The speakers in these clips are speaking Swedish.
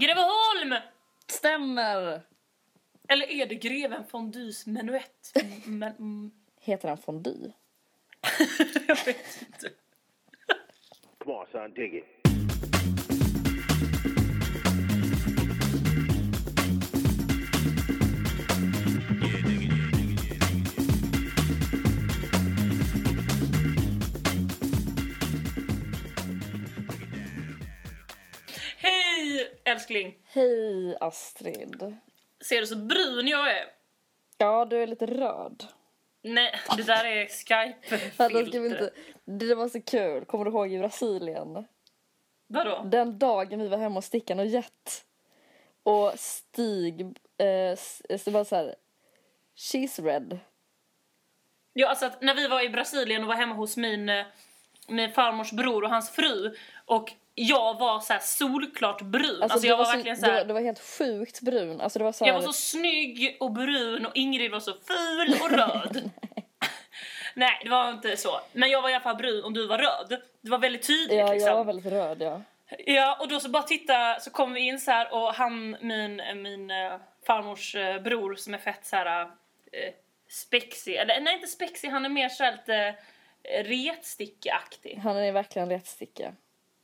Greveholm! Stämmer! Eller är det greven Fondys menuett? Men, mm, Heter den fondue? jag vet inte. Come on, son, dig it. Älskling! Hej Astrid. Ser du så brun jag är? Ja, du är lite röd. Nej, det där är Skype-filter. Det var så kul. Kommer du ihåg i Brasilien? Vadå? Den dagen vi var hemma hos Stickan och Jet. Och Stig... Eh, s- det var så här... She's red. Ja, alltså att när vi var i Brasilien och var hemma hos min, eh, min farmors bror och hans fru och jag var så här solklart brun. Alltså, du jag var, så, verkligen så här, var, du var helt sjukt brun. Alltså det var så här... Jag var så snygg och brun och Ingrid var så ful och röd. Nej, det var inte så. Men jag var i alla fall brun och du var röd. Det var väldigt tydligt Ja, liksom. jag var väldigt röd, ja. Ja, och då så bara titta så kom vi in så här och han, min, min eh, farmors eh, bror som är fett så här uh, spexig, eller nej inte spexig, han är mer så här lite uh, retstickeaktig. Han är verkligen rättsticka.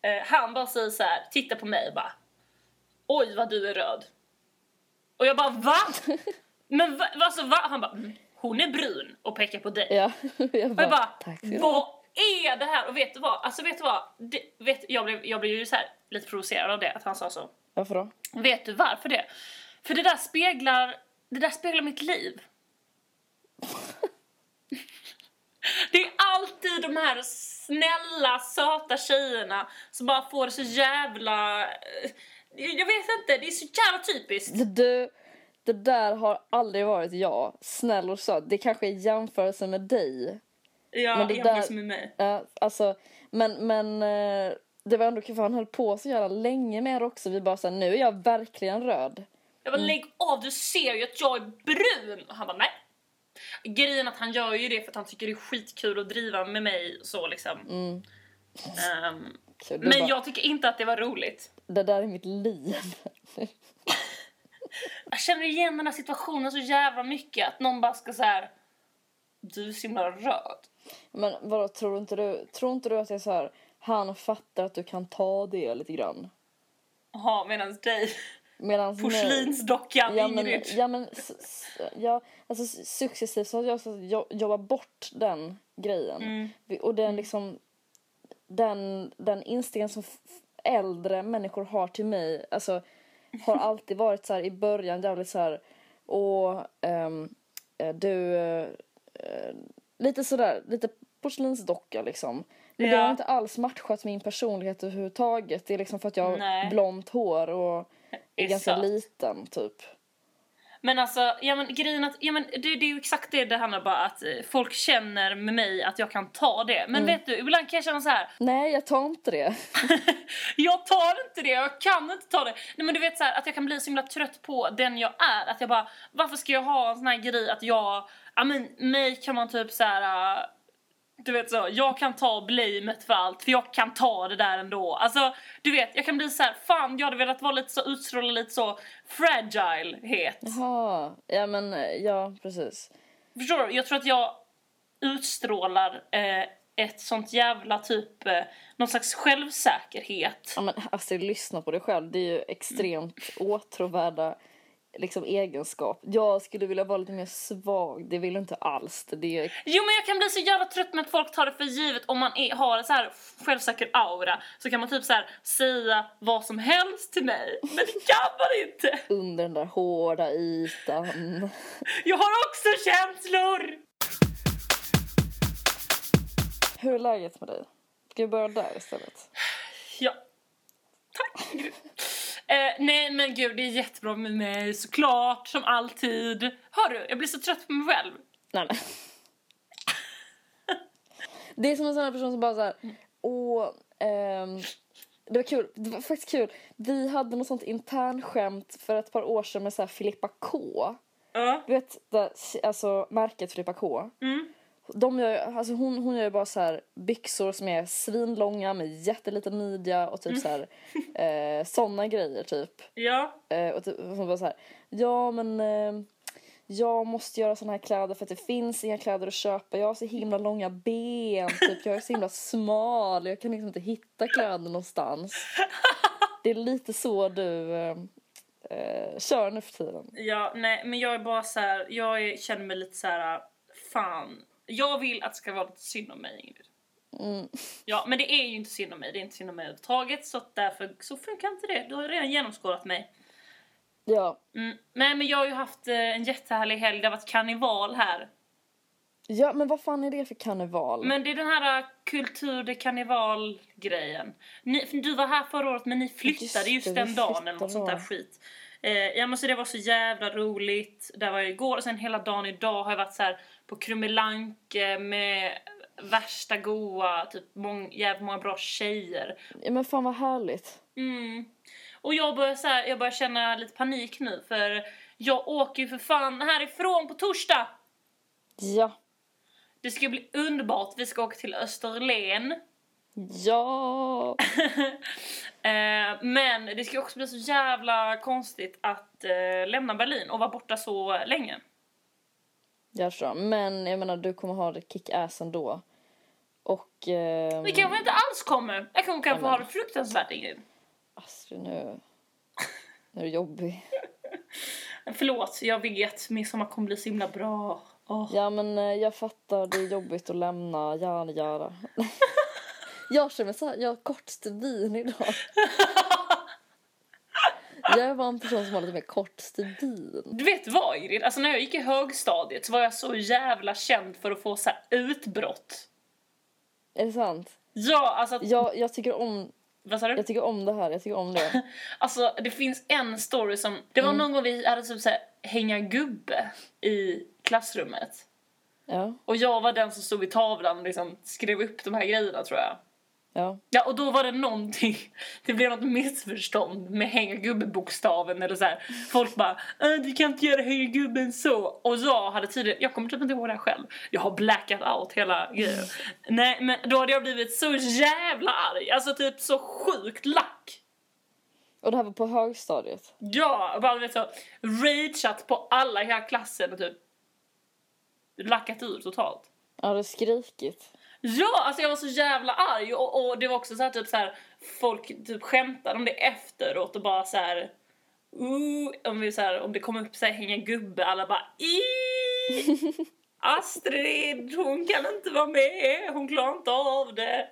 Eh, han bara säger så här, titta på mig och bara Oj vad du är röd. Och jag bara va? Men va, alltså, va? Han bara "Mm, hon är brun och pekar på dig. Ja, jag Och jag bara, bara, tack vad är det här? Och vet du vad? Alltså vet du vad? Det, vet, jag, blev, jag blev ju så här lite provocerad av det, att han sa så. Varför då? Vet du varför det? För det där speglar, det där speglar mitt liv. Det är alltid de här snälla, söta tjejerna som bara får så jävla... eh, Jag vet inte, det är så jävla typiskt. Du, det där har aldrig varit jag. Snäll och söt. Det kanske är jämförelse med dig. Ja, Men det jämfört där- med mig. Ja, alltså, men, men eh, det var ändå kul för han höll på så jävla länge med det också. Vi bara såhär, nu är jag verkligen röd. Jag bara, lägg av, du ser ju att jag är brun! Och han bara, nej. Grejen att han gör ju det för att han tycker det är skitkul att driva med mig så liksom. Mm. Ehm, Så men bara, jag tycker inte att det var roligt. det där är mitt liv. Jag känner igen den här situationen så jävla mycket att någon bara ska så här. Du är så himla röd. men vadå, tror inte du, tror inte du att det är så här, han fattar att du kan ta det lite grann? Jaha, medans dig, Medans porslinsdockan Ja men, Ingrid. ja, men ja, alltså successivt så har jag så jobbat bort den grejen. Mm. Och den liksom, den, den inställningen som äldre människor har till mig, alltså har alltid varit så här i början jävligt så här, och ehm, eh, du, eh, lite sådär, lite porslinsdocka liksom. Men det Ja. har inte alls matchat min personlighet överhuvudtaget. Det är liksom för att jag har Nej. blont hår och är Är ganska liten typ. Men alltså, ja men grejen att, ja men det, det är ju exakt det det handlar bara att eh, folk känner med mig att jag kan ta det. Men Mm. vet du, ibland kan jag känna så här. Nej, jag tar inte det. jag tar inte det, jag kan inte ta det. Nej men du vet så här, att jag kan bli så himla trött på den jag är. Att jag bara, varför ska jag ha en sån här grej att jag, ja men mig kan man typ så här. Du vet så, jag kan ta blamet för allt för jag kan ta det där ändå. Alltså, du vet, jag kan bli så här, fan jag hade velat vara lite så, utstråla lite så fragilehet. Jaha, ja men ja precis. Förstår du? Jag tror att jag utstrålar eh, ett sånt jävla typ, eh, någon slags självsäkerhet. Ja men Astrid, lyssna på dig själv. Det är ju extremt åtråvärda liksom egenskap. Jag skulle vilja vara lite mer svag. Det vill du inte alls. Det är Jo men jag kan bli så jävla trött med att folk tar det för givet om man är, har en så här självsäker aura så kan man typ så här säga vad som helst till mig. Men det kan man inte! under den där hårda ytan. Jag har också känslor! Hur är läget med dig? Ska vi börja där istället? Ja. Tack. Eh, nej men gud det är jättebra med mig såklart som alltid. Hör du, jag blir så trött på mig själv. Nej, nej. Det är som en sån här person som bara så här, åh, ehm, det var kul, det var faktiskt kul. Vi hade något sånt internskämt för ett par år sedan med så här Filippa K. Ja. Du vet, det, alltså märket Filippa K. Mm. De gör, alltså hon, hon gör ju bara så här byxor som är svinlånga med jätteliten midja och typ så här eh, såna grejer typ. Ja. Eh, och typ, hon bara så här, ja men eh, jag måste göra såna här kläder för att det finns inga kläder att köpa. Jag har så himla långa ben, typ. jag är så himla smal, jag kan liksom inte hitta kläder någonstans. Det är lite så du eh, eh, kör nu för tiden. Ja, nej, men jag är bara så här, jag är, känner mig lite så här, fan. Jag vill att det ska vara lite synd om mig, Ingrid. Mm. Ja, men det är ju inte synd om mig. Det är inte synd om mig överhuvudtaget. Så därför så funkar inte det. Du har ju redan genomskådat mig. Ja. Mm. Nej, men jag har ju haft eh, en jättehärlig helg. Det har varit karneval här. ja, men vad fan är det för karneval? Men det är den här uh, kultur de karneval-grejen. Ni, för Du var här förra året men ni flyttade Just just, den dagen eller något sånt där skit. Eh, ja men så det var så jävla roligt. Där var jag igår och sen hela dagen idag har jag varit så här på Krummelanke med värsta goa, typ mång, jävligt många bra tjejer. Ja, men fan vad härligt. Mm. Och jag börjar, så här, jag börjar känna lite panik nu för jag åker ju för fan härifrån på torsdag. Ja. Det ska bli underbart. Vi ska åka till Österlen. Ja. Eh, men det ska också bli så jävla konstigt att eh, lämna Berlin och vara borta så länge. Jag förstår. Men jag menar, du kommer ha det kick-ass ändå. Och... Eh, Det kanske inte alls kommer. Jag kommer kanske ha det fruktansvärt Ingrid. Astrid, nu... Nu är du jobbig. Förlåt, jag vet. Midsommar kommer bli så himla bra. Åh. Ja, men eh, jag fattar. Det är jobbigt att lämna. Gärna göra. jag känner mig så här, jag har kort stubin idag. jag bara en person som har lite mer kort stubin. Du vet vad Ingrid? Alltså när jag gick i högstadiet så var jag så jävla känd för att få så utbrott. Är det sant? Ja, alltså... att- Jag, jag, tycker om, Vad sa du? jag tycker om det här. Jag tycker om det. Alltså det finns en story som, det var någon gång vi hade typ såhär hänga gubbe i klassrummet. Ja, Och jag var den som stod vid tavlan och liksom skrev upp de här grejerna tror jag. Ja. Ja och då var det någonting, det blev något missförstånd med hänga gubbe-bokstaven eller så här. Folk bara äh, du kan inte göra hänga gubben så. Och jag hade tydligen, jag kommer typ inte ihåg det här själv. Jag har blackat out hela grejen. Nej men då hade jag blivit så jävla arg, alltså typ så sjukt lack. Och det här var på högstadiet. Ja, bara vet så rageat på alla i hela klassen och typ lackat ur totalt. Ja, det är skrikigt. Ja, alltså jag var så jävla arg och, och det var också så här typ så här folk typ skämtade om det efteråt och bara så här uh, om vi så här om det kom upp så här hänga gubbe alla bara i Astrid, hon kan inte vara med, hon klarar inte av det.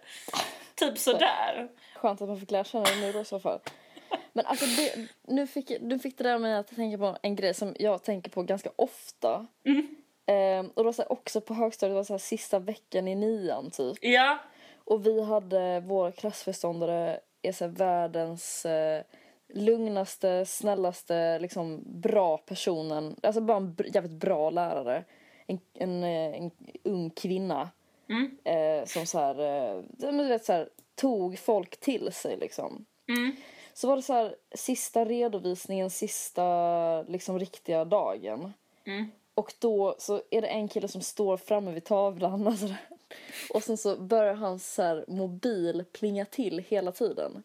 Typ sådär. Skönt att man fick lära känna det nu då i så fall. Men alltså, det, nu, fick, nu fick det där med att tänka på en grej som jag tänker på ganska ofta. Ehm, och var så här, också på högstadiet, var så här, sista veckan i nian typ. Ja, Och vi hade, vår klassföreståndare är så här, världens eh, lugnaste, snällaste, liksom bra personen. Alltså bara en jävligt bra lärare. En, en, eh, en ung kvinna. Mm. Eh, som så här, eh, du vet så här, tog folk till sig liksom. mm. Så var det så här, sista redovisningen, sista liksom riktiga dagen. Mm. Och då så är det en kille som står framme vid tavlan. Alltså, och sen så börjar hans så här, mobil plinga till hela tiden.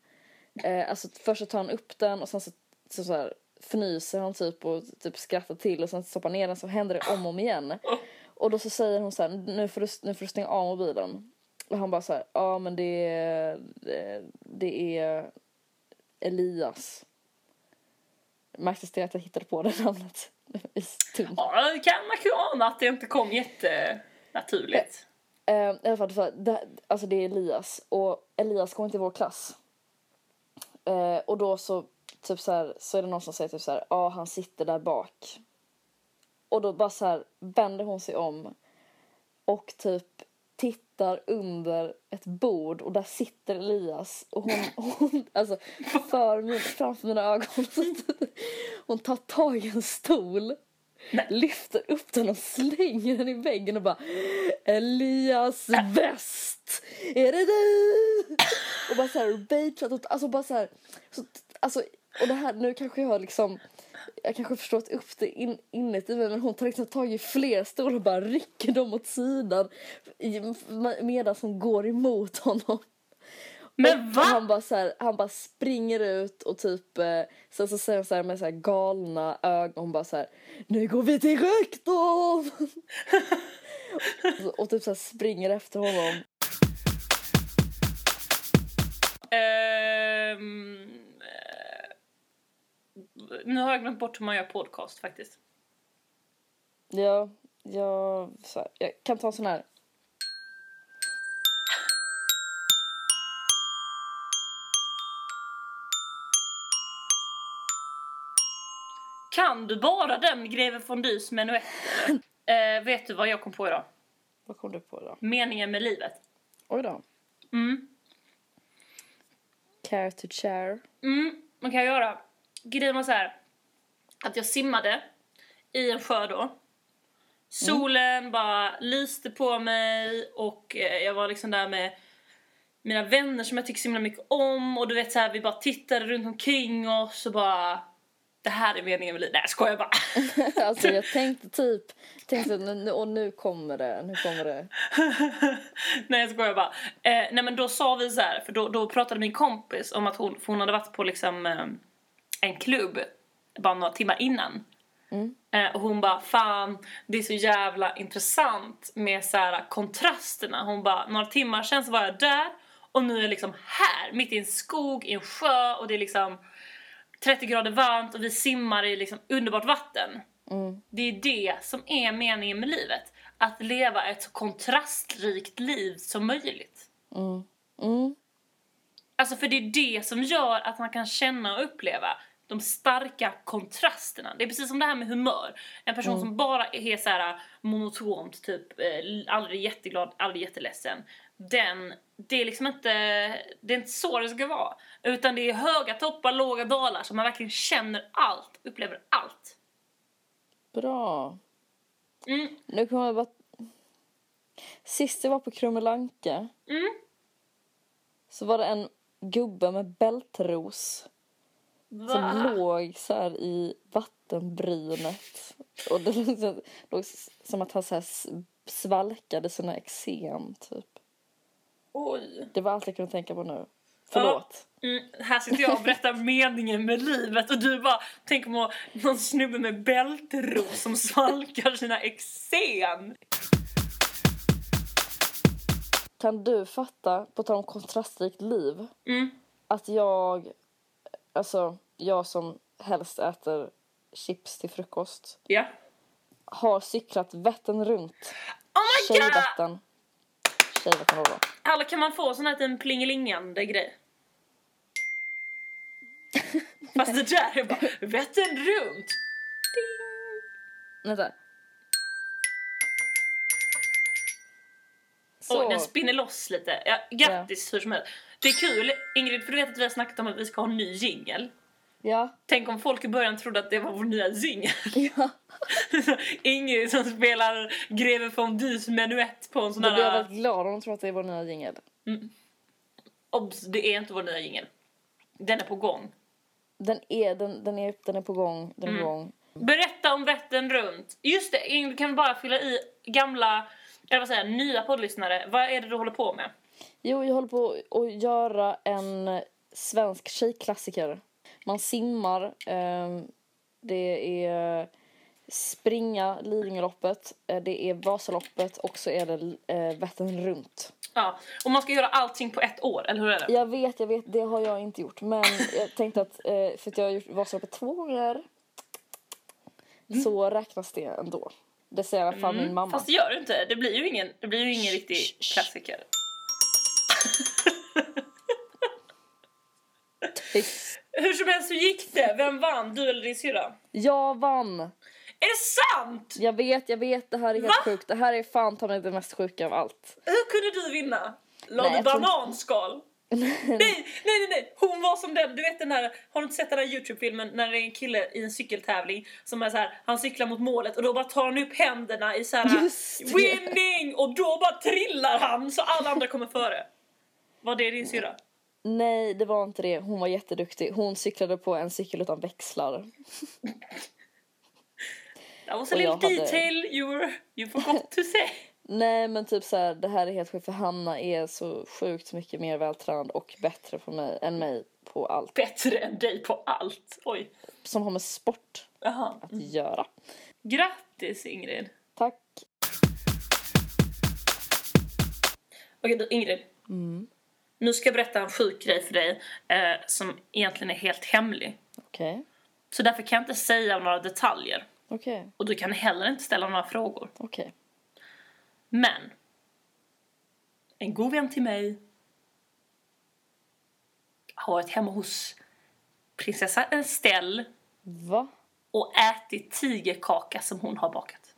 Eh, alltså först så tar han upp den och sen så, så, så här, fnyser han typ och typ skrattar till och sen stoppar ner den så händer det om och om igen. Och då så säger hon så här, nu får du, nu får du stänga av mobilen. Och han bara så här, ja men det är, det, det är Elias. Märktes det att jag hittade på det namnet i stund. ja det kan man ju ana att det inte kom jättenaturligt. Eh, I alla fall, så, det, alltså det är Elias och Elias kommer inte i vår klass. Eh, och då så, typ så, här, så är det någon som säger typ så här, ja han sitter där bak. Och då bara så här vänder hon sig om och typ tittar under ett bord och där sitter Elias och hon, hon alltså för min, framför mina ögon så hon tar tag i en stol lyfter upp den och slänger den i väggen och bara Elias West, är det du? Och bara såhär baitrat och alltså bara såhär så, alltså och det här nu kanske jag har liksom jag kanske förstått upp det in, inuti mig men hon tar liksom tag i fler stolar och bara rycker dem åt sidan medan hon går emot honom. Men va? Han bara, så här, han bara springer ut och typ eh, sen så säger han så här med så här galna ögon bara så här Nu går vi till rektorn! och, och typ så springer efter honom. Eh, nu har jag glömt bort hur man gör podcast faktiskt. Ja, jag, här, jag kan ta en sån här. Kan du bara den Greve Fondys menuett eller? Eh, vet du vad jag kom på idag? Vad kom du på då? Meningen med livet. Oj då. Mm. Care to share. Mm, man kan göra. Grejen var så här att jag simmade i en sjö då. Solen bara lyste på mig och eh, jag var liksom där med mina vänner som jag tycker så himla mycket om och du vet så här vi bara tittade runt omkring oss och bara det här är meningen med livet. Nej jag skojar bara. alltså jag tänkte typ, tänkte nu, och nu kommer det, nu kommer det. nej jag skojar bara. Eh, nej men då sa vi så här, för då, då pratade min kompis om att hon, hon hade varit på liksom eh, en klubb bara några timmar innan. Eh, och hon bara fan det är så jävla intressant med så här kontrasterna. Hon bara några timmar sen så var jag där och nu är jag liksom här mitt i en skog, i en sjö och det är liksom 30 grader varmt och vi simmar i liksom underbart vatten. Det är det som är meningen med livet. Att leva ett så kontrastrikt liv som möjligt. Mm. Alltså för det är det som gör att man kan känna och uppleva de starka kontrasterna. Det är precis som det här med humör. En person som bara är så här monotont, typ eh, aldrig jätteglad, aldrig jätteledsen. Den, det är liksom inte, det är inte så det ska vara. Utan det är höga toppar, låga dalar så man verkligen känner allt, upplever allt. Bra. Mm, Nu kommer jag bara... Sist jag var på Krummelanka mm. så var det en gubbe med bältros som Va? låg så här i vattenbrynet. Och det låg, så, låg som att han så här svalkade sina eksem typ. Oj. Det var allt jag kunde tänka på nu. Förlåt. Mm, här sitter jag och berättar meningen med livet och du bara tänker på någon snubbe med bältros som svalkar sina eksem. Kan du fatta, på tal om kontrastrikt liv, Mm. att jag, alltså jag som helst äter chips till frukost, Ja. har cyklat Vättern runt. Oh my god! Tjejvättern. Tjejvättern var kan man få sån här liten plingelingande grej? Fast det där är bara Vättern runt. Vänta. Oj, den spinner loss lite. Ja, grattis hur som helst. Det är kul Ingrid, för du vet att vi har snackat om att vi ska ha en ny jingel. Ja. Tänk om folk i början trodde att det var vår nya jingel. ja. Ingrid som spelar Greve Fondys menuett på en sån Då blir jag här... väldigt glad om de tror att det är vår nya jingel. Obs, det är inte vår nya jingel. Den är på gång. Den är, den, den, är, den är på gång. Den är Mm. på gång. Berätta om Vättern runt. Just det, Ingrid kan bara fylla i gamla, eller vad säger jag, nya poddlyssnare. Vad är det du håller på med? Jo, jag håller på att göra en svensk tjejklassiker. Man simmar. ehm, det är springa Lidingöloppet. eh, Det är Vasaloppet och så är det eh, Vättern runt. Ja, och man ska göra allting på ett år, eller hur är det? Jag vet, jag vet, det har jag inte gjort. Men jag tänkte att, eh, för att jag har gjort Vasaloppet två gånger. Så räknas det ändå. Det säger i alla fall min mamma. Fast det gör det inte. Det blir ju ingen, det blir ju ingen riktig klassiker. Hur som helst, hur gick det? Vem vann? Du eller din syrra? Jag vann! Är det sant? Jag vet, jag vet, det här är helt Va? sjukt. Det här är fan ta mig det mest sjuka av allt. Hur kunde du vinna? La du bananskal? Nej, nej, nej, nej! Hon var som den, du vet den här, har du inte sett den här Youtube-filmen när det är en kille i en cykeltävling som är så här, han cyklar mot målet och då bara tar han upp händerna i så här det. winning och då bara trillar han så alla andra kommer före. Var det din syrra? Nej, det var inte det. Hon var jätteduktig. Hon cyklade på en cykel utan växlar. That was a little hade- detail you, were, you forgot to say. Nej, men typ så här, det här är helt sjukt för Hanna är så sjukt mycket mer vältränad och bättre på mig än mig på allt Bättre än dig på allt. Oj. som har med sport Jaha. att göra. Grattis Ingrid. Tack. Okej du Ingrid. Mm. Nu ska jag berätta en sjuk grej för dig eh, som egentligen är helt hemlig. Okej, Så därför kan jag inte säga några detaljer. okej, Och du kan heller inte ställa några frågor. okej. Men. En god vän till mig har varit hemma hos prinsessa Estelle Va? och ätit tigerkaka som hon har bakat.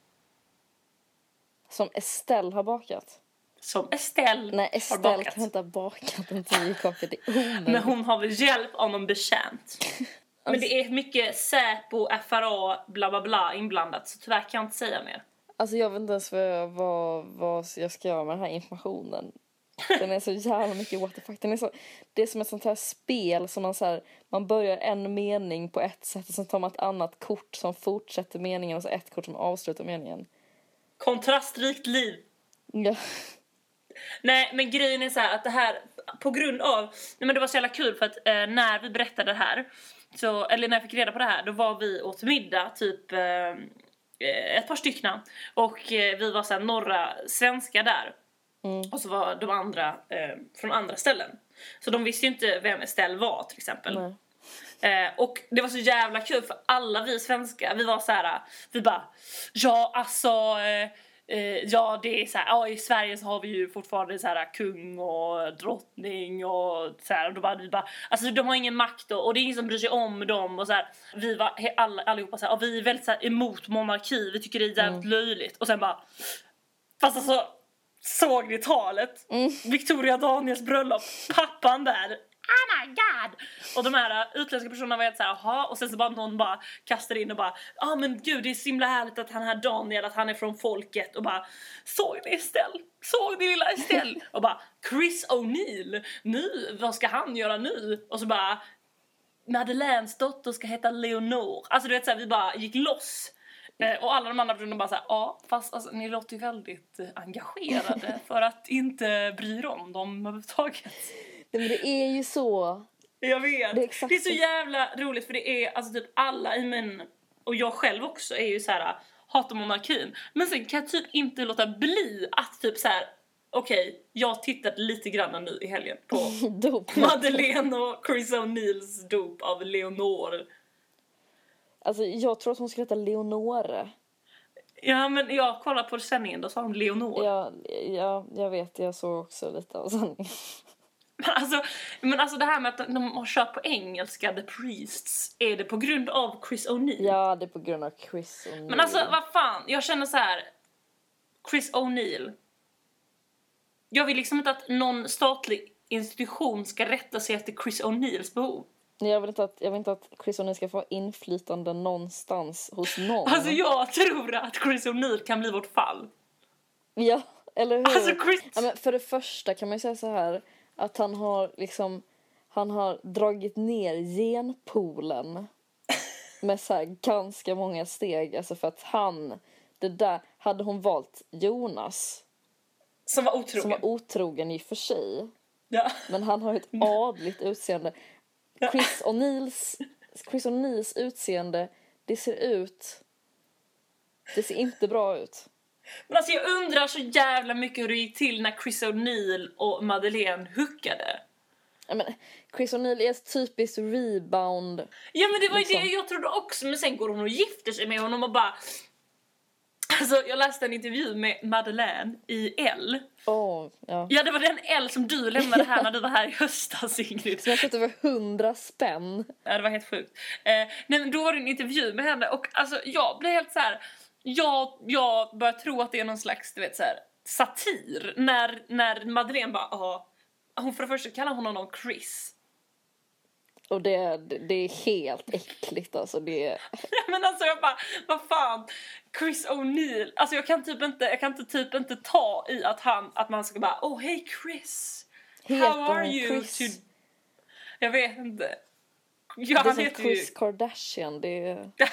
Som Estelle har bakat? Som Estelle Nej, har Estelle bakat. kan inte ha bakat en tigerkaka. Det är omöjligt. Men hon har väl hjälp av någon betjänt. Men det är mycket Säpo, FRA, bla bla bla inblandat så tyvärr kan jag inte säga mer. Alltså jag vet inte ens vad, vad, vad jag ska göra med den här informationen. Den är så jävla mycket what the fuck. Den är så, det är som ett sånt här spel som man så här, man börjar en mening på ett sätt och sen tar man ett annat kort som fortsätter meningen och så ett kort som avslutar meningen. Kontrastrikt liv. Ja. Nej men grejen är så här att det här på grund av, nej men det var så jävla kul för att eh, när vi berättade det här, så, eller när jag fick reda på det här då var vi åt middag typ eh, ett par stycken och eh, vi var så här några svenskar där och så var de andra eh, från andra ställen. Så de visste ju inte vem Estelle var till exempel. Nej. Eh, och det var så jävla kul för alla vi svenskar, vi var så här, vi bara ja alltså eh, eh, ja det är så här, ja i Sverige så har vi ju fortfarande så här kung och drottning och så här och då bara, vi bara alltså de har ingen makt och, och det är ingen som bryr sig om dem och så här. Vi var he, alla, allihopa så här, och vi är väldigt så här, emot monarki, vi tycker det är jävligt löjligt. Och sen bara fast alltså såg ni talet? Victoria Daniels bröllop, pappan där Oh my god! Och de här uh, utländska personerna var helt såhär, jaha, och sen så bara någon bara kastar in och bara, ja ah, men gud det är så himla härligt att han här Daniel, att han är från folket och bara, såg ni Estelle? Såg ni lilla Estelle? och bara, Chris O'Neill, nu, vad ska han göra nu? Och så bara, Madeleines dotter ska heta Leonor. Alltså du vet såhär, vi bara gick loss. Eh, och alla de andra personerna bara såhär, ja fast alltså, ni låter ju väldigt eh, engagerade för att inte bry er om dem överhuvudtaget. Men det är ju så. Jag vet. Det Det är är, exakt så jävla roligt för det är alltså typ alla i min, och jag själv också är ju så här hatar monarkin. Men sen kan jag typ inte låta bli att typ så här okej, jag har tittat lite grann nu i helgen på. Madeleine och Chris O'Neills dop av Leonor. Alltså jag tror att hon skulle heta Leonore. Ja men jag kollade på sändningen, då sa de Leonor. Ja, ja, jag vet. Jag såg också lite av sanningen. Men, alltså, men alltså det här med att de har kört på engelska, The Priests, är det på grund av Chris O'Neill? Ja, det är på grund av Chris och Men alltså vad fan, jag känner så här. Chris O'Neill. Jag vill liksom inte att någon statlig institution ska rätta sig efter Chris O'Neills behov. Jag vill, inte att, jag vill inte att Chris O'Neill ska få inflytande någonstans hos någon. Alltså jag tror att Chris O'Neill kan bli vårt fall. Ja, eller hur? Alltså Chris... Ja, men för det första kan man ju säga så här att han har liksom han har dragit ner genpoolen med så här ganska många steg alltså för att han det där hade hon valt Jonas. Som var otrogen. som var otrogen i och för sig. Ja. men han har ett adligt utseende. Chris O'Neills Chris O'Neills utseende det ser ut det ser inte bra ut Men alltså jag undrar så jävla mycket hur det gick till när Chris O'Neill och Madeleine hookade. Ja, men Chris O'Neill är typiskt rebound Ja men det var Liksom. det jag trodde också men sen går hon och gifter sig med honom och bara Alltså jag läste en intervju med Madeleine i L. Åh, ja. Ja det var den L som du lämnade här när du var här i höstas Ingrid. Som jag köpte för hundra spänn. Ja det var helt sjukt. Eh, nej men då var det en intervju med henne och alltså jag blev helt så här. Jag, jag börjar tro att det är någon slags du vet så här, satir när, när Madeleine bara ja. Hon för det första kallar hon honom Chris. Och det, det, är helt äckligt alltså. Det är, Men alltså jag bara, vad fan, Chris O'Neill, alltså jag kan typ inte, jag kan inte typ inte ta i att han, att man ska bara, oh hey Chris, Heter how are you Chris? to... Jag vet inte. Ja, Det är som heter ju... Chris Kardashian. Det är...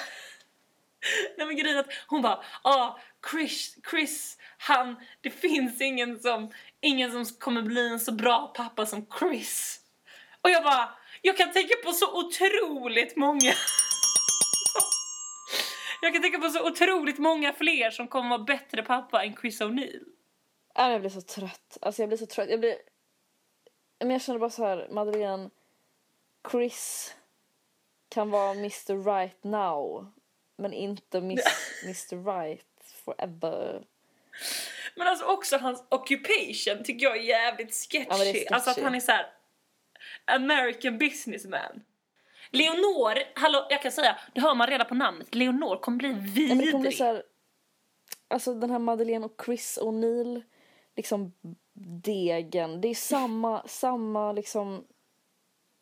Nej men grejen att hon bara, ah, Chris, Chris, han, det finns ingen som, ingen som kommer bli en så bra pappa som Chris. Och jag bara, jag kan tänka på så otroligt många. jag kan tänka på så otroligt många fler som kommer vara bättre pappa än Chris O'Neill. Äh, jag blir så trött. Alltså jag blir så trött. Jag blir... Men jag känner bara så här, Madeleine, Chris kan vara Mr Right now. Men inte Miss, Mr Right forever. Men alltså också hans occupation tycker jag är jävligt sketchy. Ja, är sketchy. Alltså att han är så här American businessman. Leonor, hallå jag kan säga, det hör man redan på namnet, Leonor kommer bli vidrig. Nej, men det kommer bli så här, alltså den här Madeleine och Chris O'Neill, liksom degen. Det är samma, samma liksom...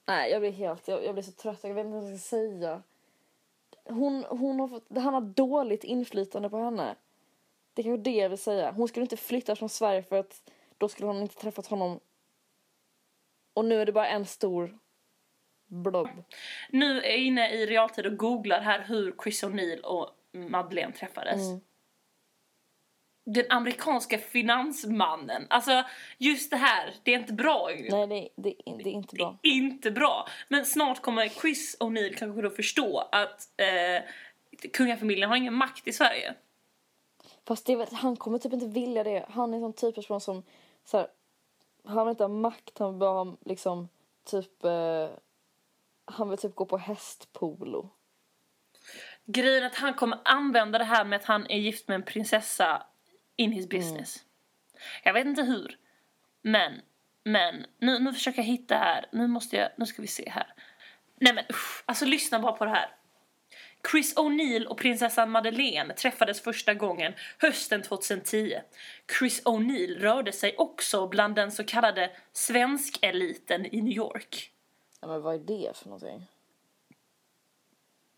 Nej, jag blir helt, jag, jag blir så trött. Jag vet inte vad jag ska säga. Hon, hon har fått, han har dåligt inflytande på henne. Det är kanske det jag vill säga. Hon skulle inte flytta från Sverige för att då skulle hon inte träffat honom. Och nu är det bara en stor blob. Nu är jag inne i realtid och googlar här hur Chris O'Neill och Madeleine träffades. Mm. Den amerikanska finansmannen. Alltså just det här, det är inte bra ju. Nej, det, det, det är inte bra. Inte bra. Men snart kommer Chris O'Neill kanske då förstå att eh, kungafamiljen har ingen makt i Sverige. Fast det, han kommer typ inte vilja det. Han är en sån typisk person som så här, han vill inte ha makt, han vill bara ha liksom typ eh, han vill typ gå på hästpolo. Grejen är att han kommer använda det här med att han är gift med en prinsessa in his business. Jag vet inte hur. Men, men, nu, nu försöker jag hitta här. Nu måste jag, nu ska vi se här. Nej men usch, alltså lyssna bara på det här. Chris O'Neill och prinsessan Madeleine träffades första gången hösten 2010. Chris O'Neill rörde sig också bland den så kallade svenskeliten i New York. Ja, men vad är det för någonting?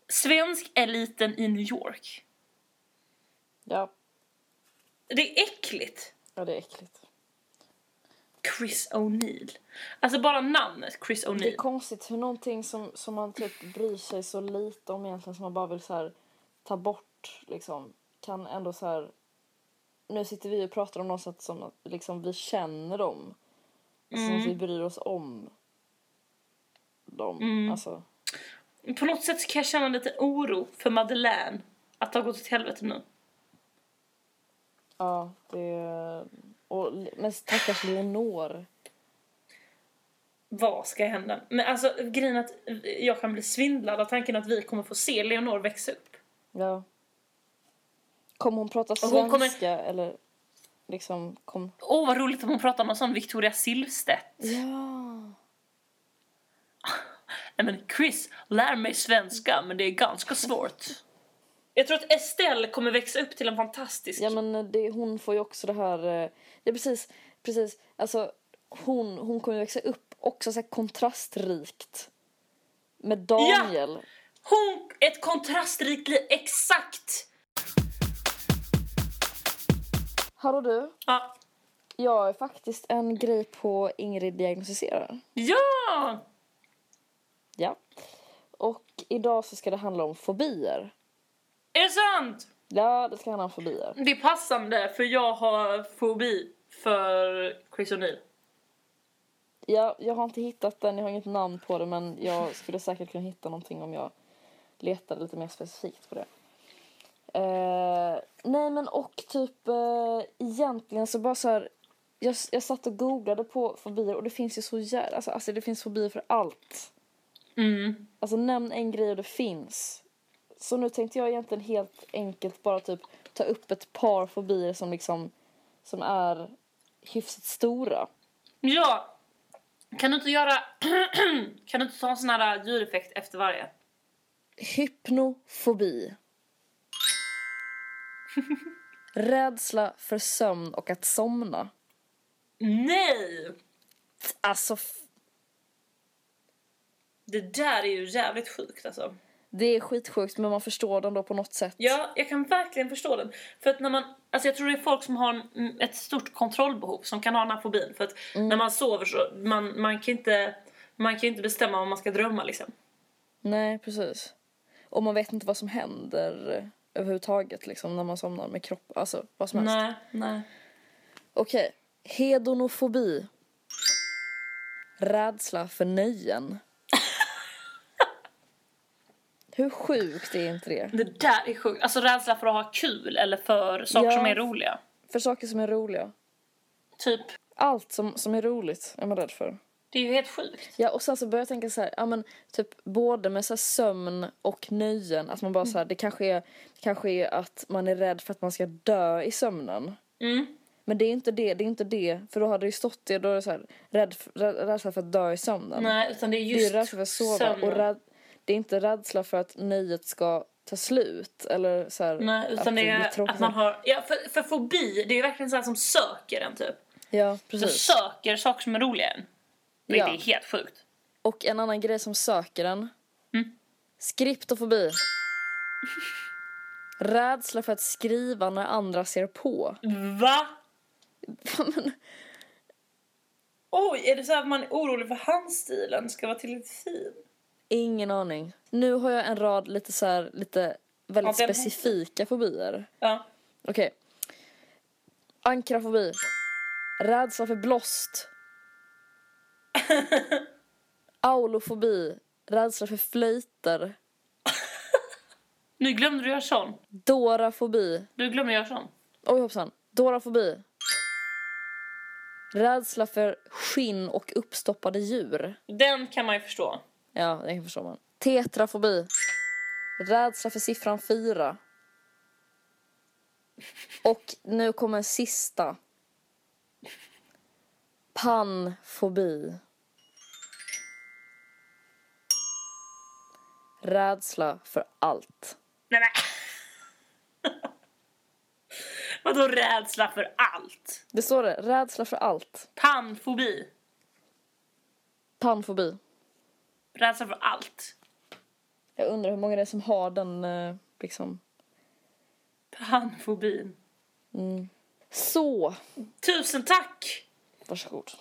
Svenskeliten i New York. Ja, Det är äckligt. ja det är äckligt. Chris O'Neill. Alltså bara namnet Chris Det är O'Neill. konstigt hur någonting som, som man typ bryr sig så lite om egentligen som man bara vill så här ta bort liksom kan ändå så här nu sitter vi och pratar om något sätt som liksom vi känner dem. Alltså som att vi bryr oss om dem. Alltså, På något sätt så kan jag känna lite oro för Madeleine. Att det har gått åt helvete nu. Ja, det... Och, men stackars Leonor. Vad ska hända? Men alltså grejen att jag kan bli svindlad av tanken att vi kommer få se Leonor växa upp. Ja. Kommer hon prata Och hon svenska kommer- eller liksom kom... Åh vad roligt att hon pratar om en sån Victoria Silvstedt. Ja. Nej men Chris, lär mig svenska men det är ganska svårt. Jag tror att Estelle kommer växa upp till en fantastisk... Ja men det, hon får ju också det här, eh, ja precis, precis, alltså hon, hon kommer ju växa upp också så kontrastrikt. Med Daniel. Hon, ett kontrastrikt liv, exakt! Hallå du, Ja. jag är faktiskt en grej på Ingrid diagnostiserar. Ja! Ja. Och idag så ska det handla om fobier. Är det sant? Ja, det ska handla om fobier. Det är passande för jag har fobi för Chris O'Neill. Ja, jag har inte hittat den, jag har inget namn på det men jag skulle säkert kunna hitta någonting om jag letade lite mer specifikt på det. Eh, nej men och typ eh, egentligen så bara så här, jag, jag satt och googlade på fobier och det finns ju så jävla, alltså, alltså det finns fobier för allt. Mm. Alltså nämn en grej och det finns. Så nu tänkte jag egentligen helt enkelt bara typ ta upp ett par fobier som liksom, som är hyfsat stora. Ja. Kan du inte göra... kan du inte ta en sån här ljudeffekt efter varje? Hypnofobi. Rädsla för sömn och att somna. Nej! Alltså, Det där är ju jävligt sjukt alltså. Det är skitsjukt men man förstår den då på något sätt. Ja, jag kan verkligen förstå den. För att när man, alltså jag tror det är folk som har en, ett stort kontrollbehov som kan ha den här fobin. För att när man sover så, man, man kan inte Man kan inte bestämma vad man ska drömma liksom. Nej, precis. Och man vet inte vad som händer överhuvudtaget liksom när man somnar med kropp, alltså vad som helst. Nej, nej. Okej. Hedonofobi. Rädsla för nöjen. Hur sjukt är inte det? Det där är sjukt. Alltså rädsla för att ha kul eller för saker Ja. som är roliga. För saker som är roliga. Typ, Allt som, som är roligt är man rädd för. det är ju helt sjukt. Ja, och sen så börjar jag tänka så här, ja men typ både med så sömn och nöjen, att man bara så här, det kanske är, det kanske är att man är rädd för att man ska dö i sömnen. Mm. Men det är inte det, det är inte det, för då hade det ju stått det, då är det så här, rädd, rädsla för att dö i sömnen. Nej, utan det är det är just rädsla för att sova sömnen. och rädd, det är inte rädsla för att nöjet ska ta slut eller så här, Nej, utan att det är att man har... Ja, för, för fobi, det är ju verkligen så här som söker en typ. Ja, Så precis. söker saker som är roliga. Vilket Ja. är helt sjukt. Och en annan grej som söker en. Mm. Skriptofobi. Rädsla för att skriva när andra ser på. Va? Oj, är det så att man är orolig för handstilen ska vara tillräckligt fin? Ingen aning. Nu har jag en rad lite så här, lite väldigt Ja, specifika fobier. Ja. Okej. Ankrafobi. Rädsla för blåst. Aulofobi. Rädsla för flöjter. Nu glömde du göra sån. Dorafobi. Du glömde göra sån. Oj hoppsan. Dorafobi. Rädsla för skinn och uppstoppade djur. Den kan man ju förstå. Ja, det kan förstå man. Tetrafobi. Rädsla för siffran fyra. Och nu kommer sista. Panfobi. Rädsla för allt. Nej men. Vadå rädsla för allt? Det står det. Rädsla för allt. Panfobi. Panfobi. Rädsla för allt. Jag undrar hur många det är som har den eh, liksom. Panfobin. Så. Tusen tack! Varsågod.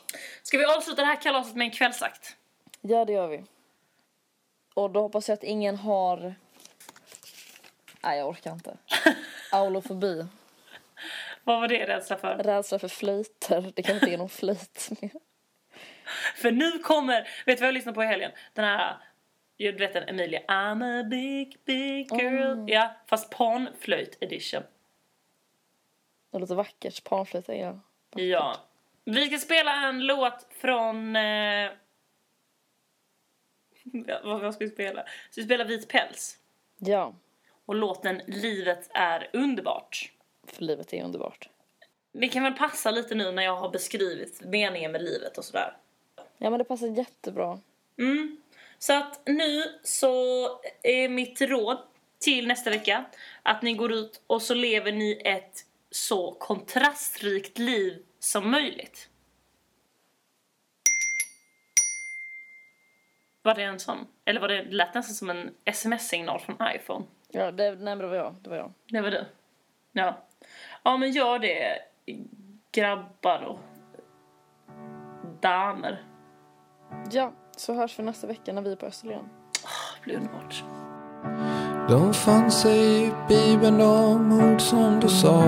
Ska vi avsluta det här kalaset med en kvällsakt? Ja, det gör vi. Och då hoppas jag att ingen har... Nej, jag orkar inte. Aulofobi. Vad var det rädsla för? Rädsla för flöjter. Det kan inte ge någon flöjt. För nu kommer, vet du vad jag lyssnade på i helgen? Den här, du vet den Emilia, I'm a big big girl. Ja, fast panflöjt edition. Det låter vackert. Panflöjt är ja. Ja. Vi ska spela en låt från... Eh... vad vad ska vi spela? Så vi spelar Vit päls. Ja, Och låten Livet är underbart. för livet är underbart. Det kan väl passa lite nu när jag har beskrivit meningen med livet och sådär. Ja, men det passar jättebra. Mm. Så att nu så är mitt råd till nästa vecka att ni går ut och så lever ni ett så kontrastrikt liv som möjligt. Var det en sån? Eller var det, det lät nästan som en sms-signal från iPhone. Ja, det, nej, men det var jag. Det var jag. Det var du? Ja. Ja men gör det grabbar och damer. Ja, så hörs vi nästa vecka när vi är på Österlen. Det blir underbart. De fann sig i Bibeln de ord som du sa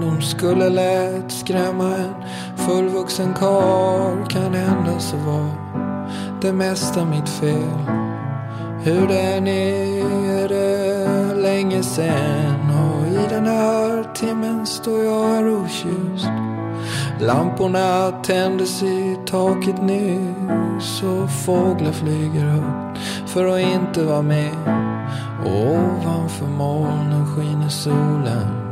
De skulle lätt skrämma en fullvuxen karl Kan hända så var det mesta mitt fel Hur är, är det länge sen Och i den här timmen står jag här okysst Lamporna tändes i taket nyss och fåglar flyger högt för att inte vara med. Och ovanför molnen skiner solen.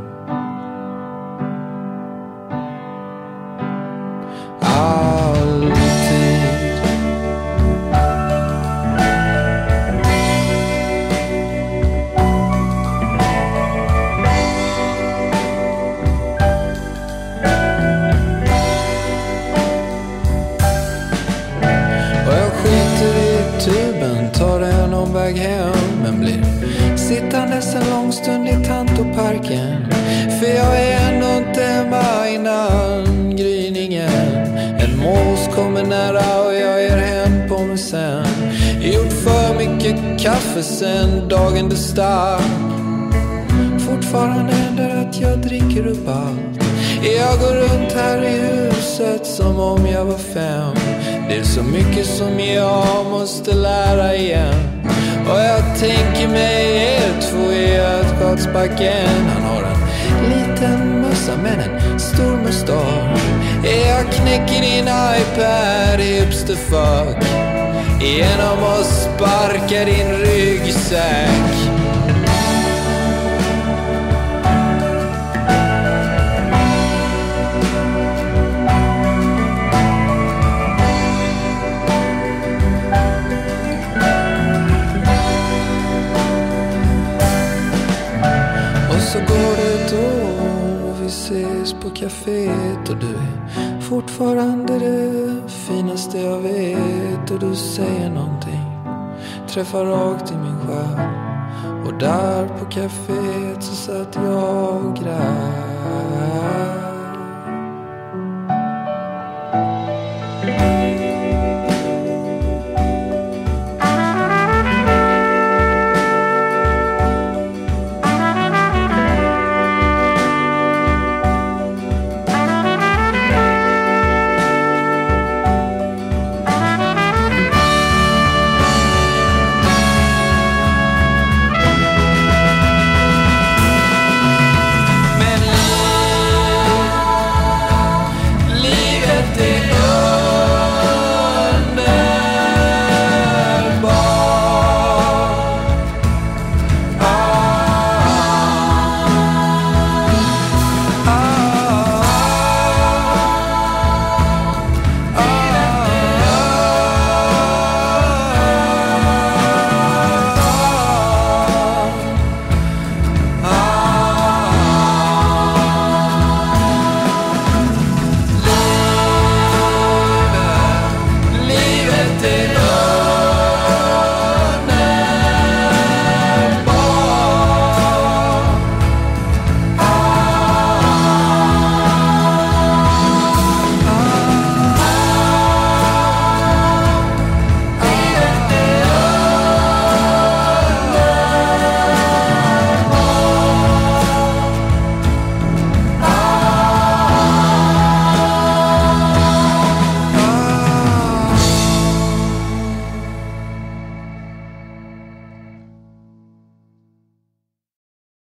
Väg hem Men blir sittandes en lång stund i Tantoparken. För jag är ändå inte hemma innan gryningen. En mås kommer nära och jag ger hem på mig sen. Gjort för mycket kaffe sen dagen det stack. Fortfarande händer att jag dricker upp allt. Jag går runt här i huset som om jag var fem. Det är så mycket som jag måste lära igen. Och jag tänker mig er två i östgatsbacken. Han har en liten mössa men en stor mustasch. Jag knäcker din iPad hipsterfuck Genom att sparka din ryggsäck. På kaféet och du är fortfarande det finaste jag vet. Och du säger någonting träffar rakt i min själ. Och där på kaféet så satt jag och grät.